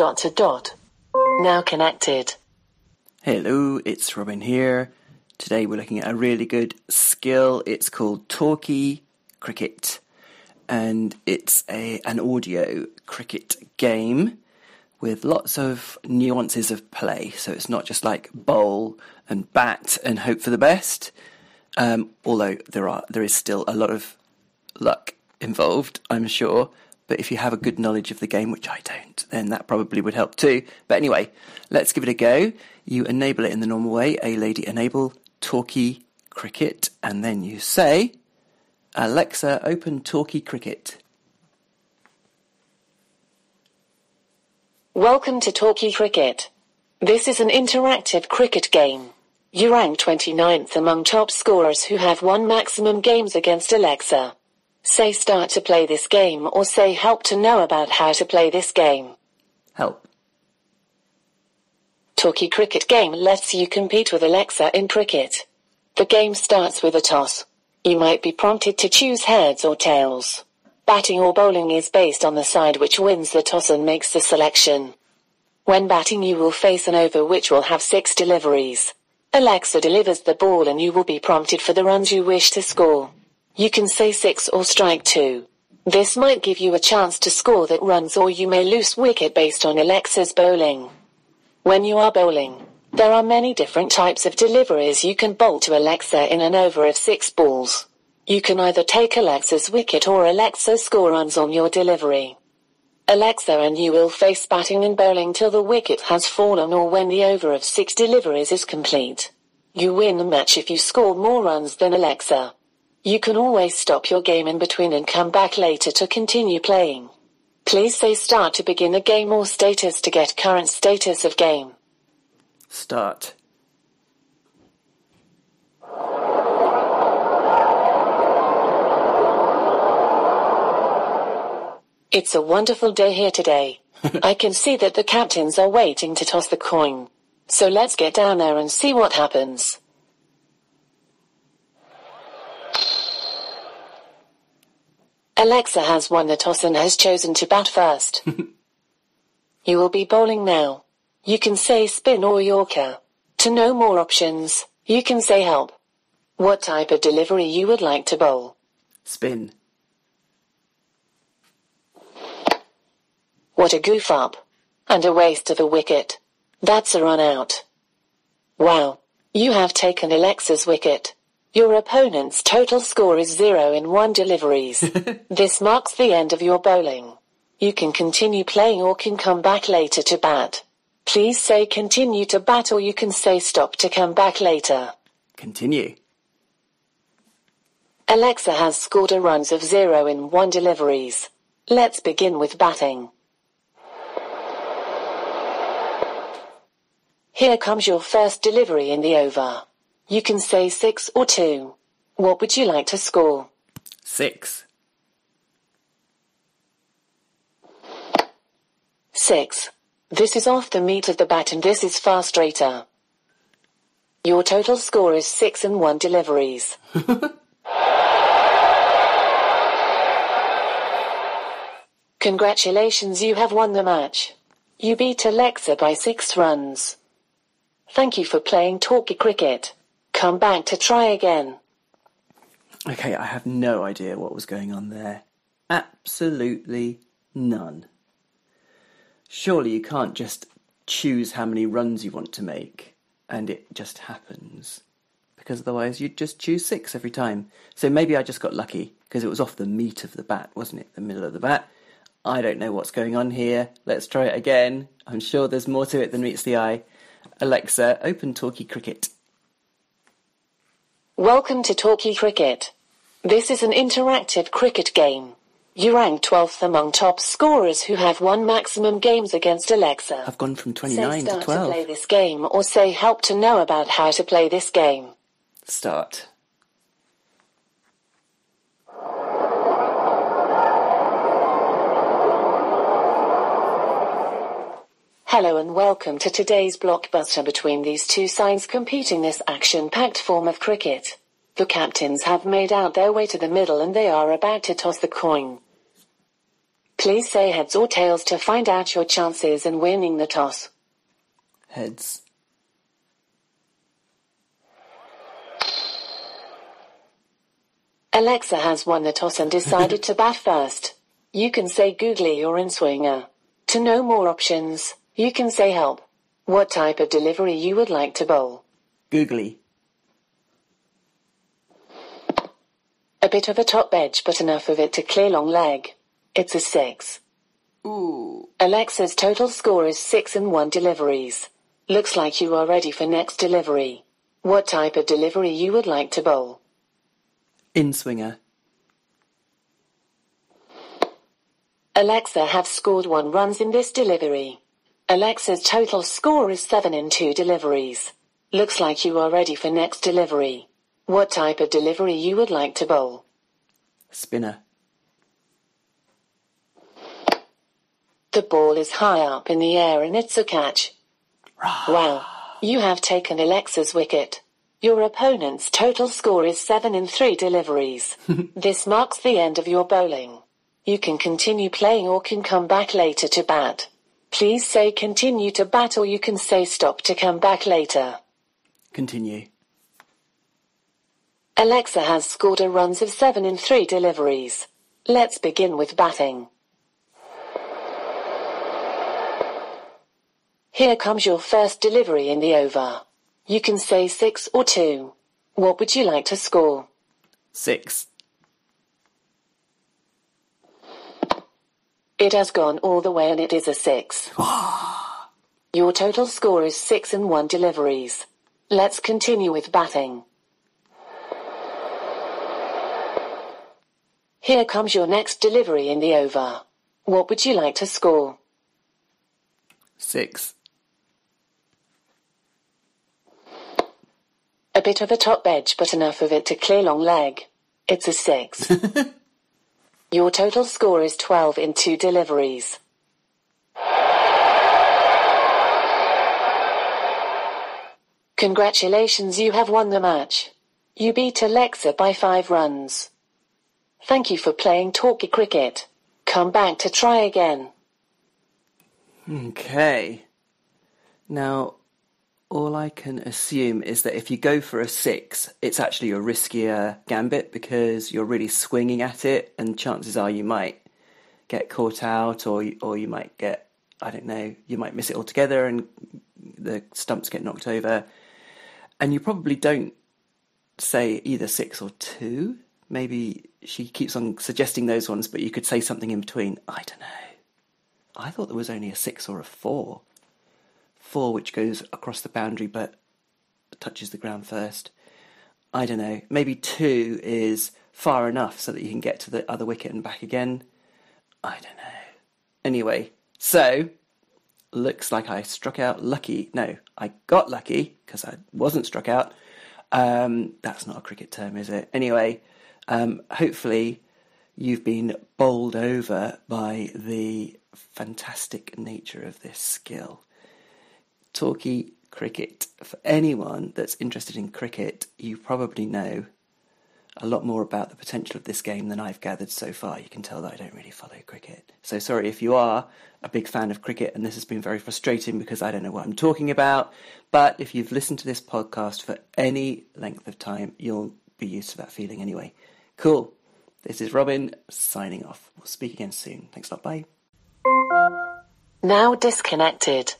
dot to dot. Now connected. Hello, it's Robin here. Today we're looking at a really good skill. It's called Talkie Cricket, and it's a an audio cricket game with lots of nuances of play. So it's not just like bowl and bat and hope for the best. Um, although there are there is still a lot of luck involved, I'm sure. But if you have a good knowledge of the game, which I don't, then that probably would help too. But anyway, let's give it a go. You enable it in the normal way. A lady enable Talkie Cricket, and then you say, Alexa, open Talkie Cricket. Welcome to Talkie Cricket. This is an interactive cricket game. You rank 29th among top scorers who have won maximum games against Alexa. Say start to play this game or say help to know about how to play this game. Help. Talkie Cricket game lets you compete with Alexa in cricket. The game starts with a toss. You might be prompted to choose heads or tails. Batting or bowling is based on the side which wins the toss and makes the selection. When batting you will face an over which will have six deliveries. Alexa delivers the ball and you will be prompted for the runs you wish to score. You can say six or strike two. This might give you a chance to score that runs or you may lose wicket based on Alexa's bowling. When you are bowling, there are many different types of deliveries you can bowl to Alexa in an over of six balls. You can either take Alexa's wicket or Alexa score runs on your delivery. Alexa and you will face batting and bowling till the wicket has fallen or when the over of six deliveries is complete. You win the match if you score more runs than Alexa. You can always stop your game in between and come back later to continue playing. Please say start to begin a game or status to get current status of game. Start. It's a wonderful day here today. I can see that the captains are waiting to toss the coin. So let's get down there and see what happens. Alexa has won the toss and has chosen to bat first. you will be bowling now. You can say spin or Yorker. To know more options, you can say help. What type of delivery you would like to bowl? Spin. What a goof up. And a waste of a wicket. That's a run out. Wow. You have taken Alexa's wicket. Your opponent's total score is zero in one deliveries. this marks the end of your bowling. You can continue playing or can come back later to bat. Please say continue to bat or you can say stop to come back later. Continue. Alexa has scored a runs of zero in one deliveries. Let's begin with batting. Here comes your first delivery in the over. You can say six or two. What would you like to score? Six. Six. This is off the meat of the bat and this is far straighter. Your total score is six and one deliveries. Congratulations, you have won the match. You beat Alexa by six runs. Thank you for playing Talkie Cricket. Come back to try again. Okay, I have no idea what was going on there. Absolutely none. Surely you can't just choose how many runs you want to make and it just happens. Because otherwise you'd just choose six every time. So maybe I just got lucky because it was off the meat of the bat, wasn't it? The middle of the bat. I don't know what's going on here. Let's try it again. I'm sure there's more to it than meets the eye. Alexa, open Talkie Cricket. Welcome to Talkie Cricket. This is an interactive cricket game. You rank 12th among top scorers who have won maximum games against Alexa. I've gone from 29 Say 29 start to 12. play this game or say help to know about how to play this game. Start. Hello and welcome to today's blockbuster between these two sides competing this action-packed form of cricket. The captains have made out their way to the middle and they are about to toss the coin. Please say heads or tails to find out your chances in winning the toss. Heads. Alexa has won the toss and decided to bat first. You can say googly or in-swinger. To know more options, you can say help. What type of delivery you would like to bowl. Googly. A bit of a top edge but enough of it to clear long leg. It's a 6. Ooh. Alexa's total score is 6 and 1 deliveries. Looks like you are ready for next delivery. What type of delivery you would like to bowl. In swinger. Alexa have scored 1 runs in this delivery. Alexa's total score is 7 in 2 deliveries. Looks like you are ready for next delivery. What type of delivery you would like to bowl. Spinner. The ball is high up in the air and it's a catch. Wow. You have taken Alexa's wicket. Your opponent's total score is 7 in 3 deliveries. this marks the end of your bowling. You can continue playing or can come back later to bat. Please say continue to bat or you can say stop to come back later. Continue. Alexa has scored a runs of 7 in 3 deliveries. Let's begin with batting. Here comes your first delivery in the over. You can say 6 or 2. What would you like to score? Six. It has gone all the way and it is a 6. Your total score is 6 and 1 deliveries. Let's continue with batting. Here comes your next delivery in the over. What would you like to score? Six. A bit of a top edge but enough of it to clear long leg. It's a 6. Your total score is 12 in 2 deliveries. Congratulations, you have won the match. You beat Alexa by 5 runs. Thank you for playing talkie cricket. Come back to try again. Okay. Now, all I can assume is that if you go for a six, it's actually a riskier gambit because you're really swinging at it, and chances are you might get caught out, or or you might get I don't know, you might miss it altogether, and the stumps get knocked over, and you probably don't say either six or two. Maybe she keeps on suggesting those ones, but you could say something in between. I don't know. I thought there was only a six or a four. Four which goes across the boundary but touches the ground first. I don't know. Maybe two is far enough so that you can get to the other wicket and back again. I don't know. Anyway, so looks like I struck out lucky. No, I got lucky because I wasn't struck out. Um, that's not a cricket term, is it? Anyway, um, hopefully you've been bowled over by the fantastic nature of this skill. Talkie cricket. For anyone that's interested in cricket, you probably know a lot more about the potential of this game than I've gathered so far. You can tell that I don't really follow cricket. So sorry if you are a big fan of cricket and this has been very frustrating because I don't know what I'm talking about. But if you've listened to this podcast for any length of time, you'll be used to that feeling anyway. Cool. This is Robin signing off. We'll speak again soon. Thanks a lot. Bye. Now disconnected.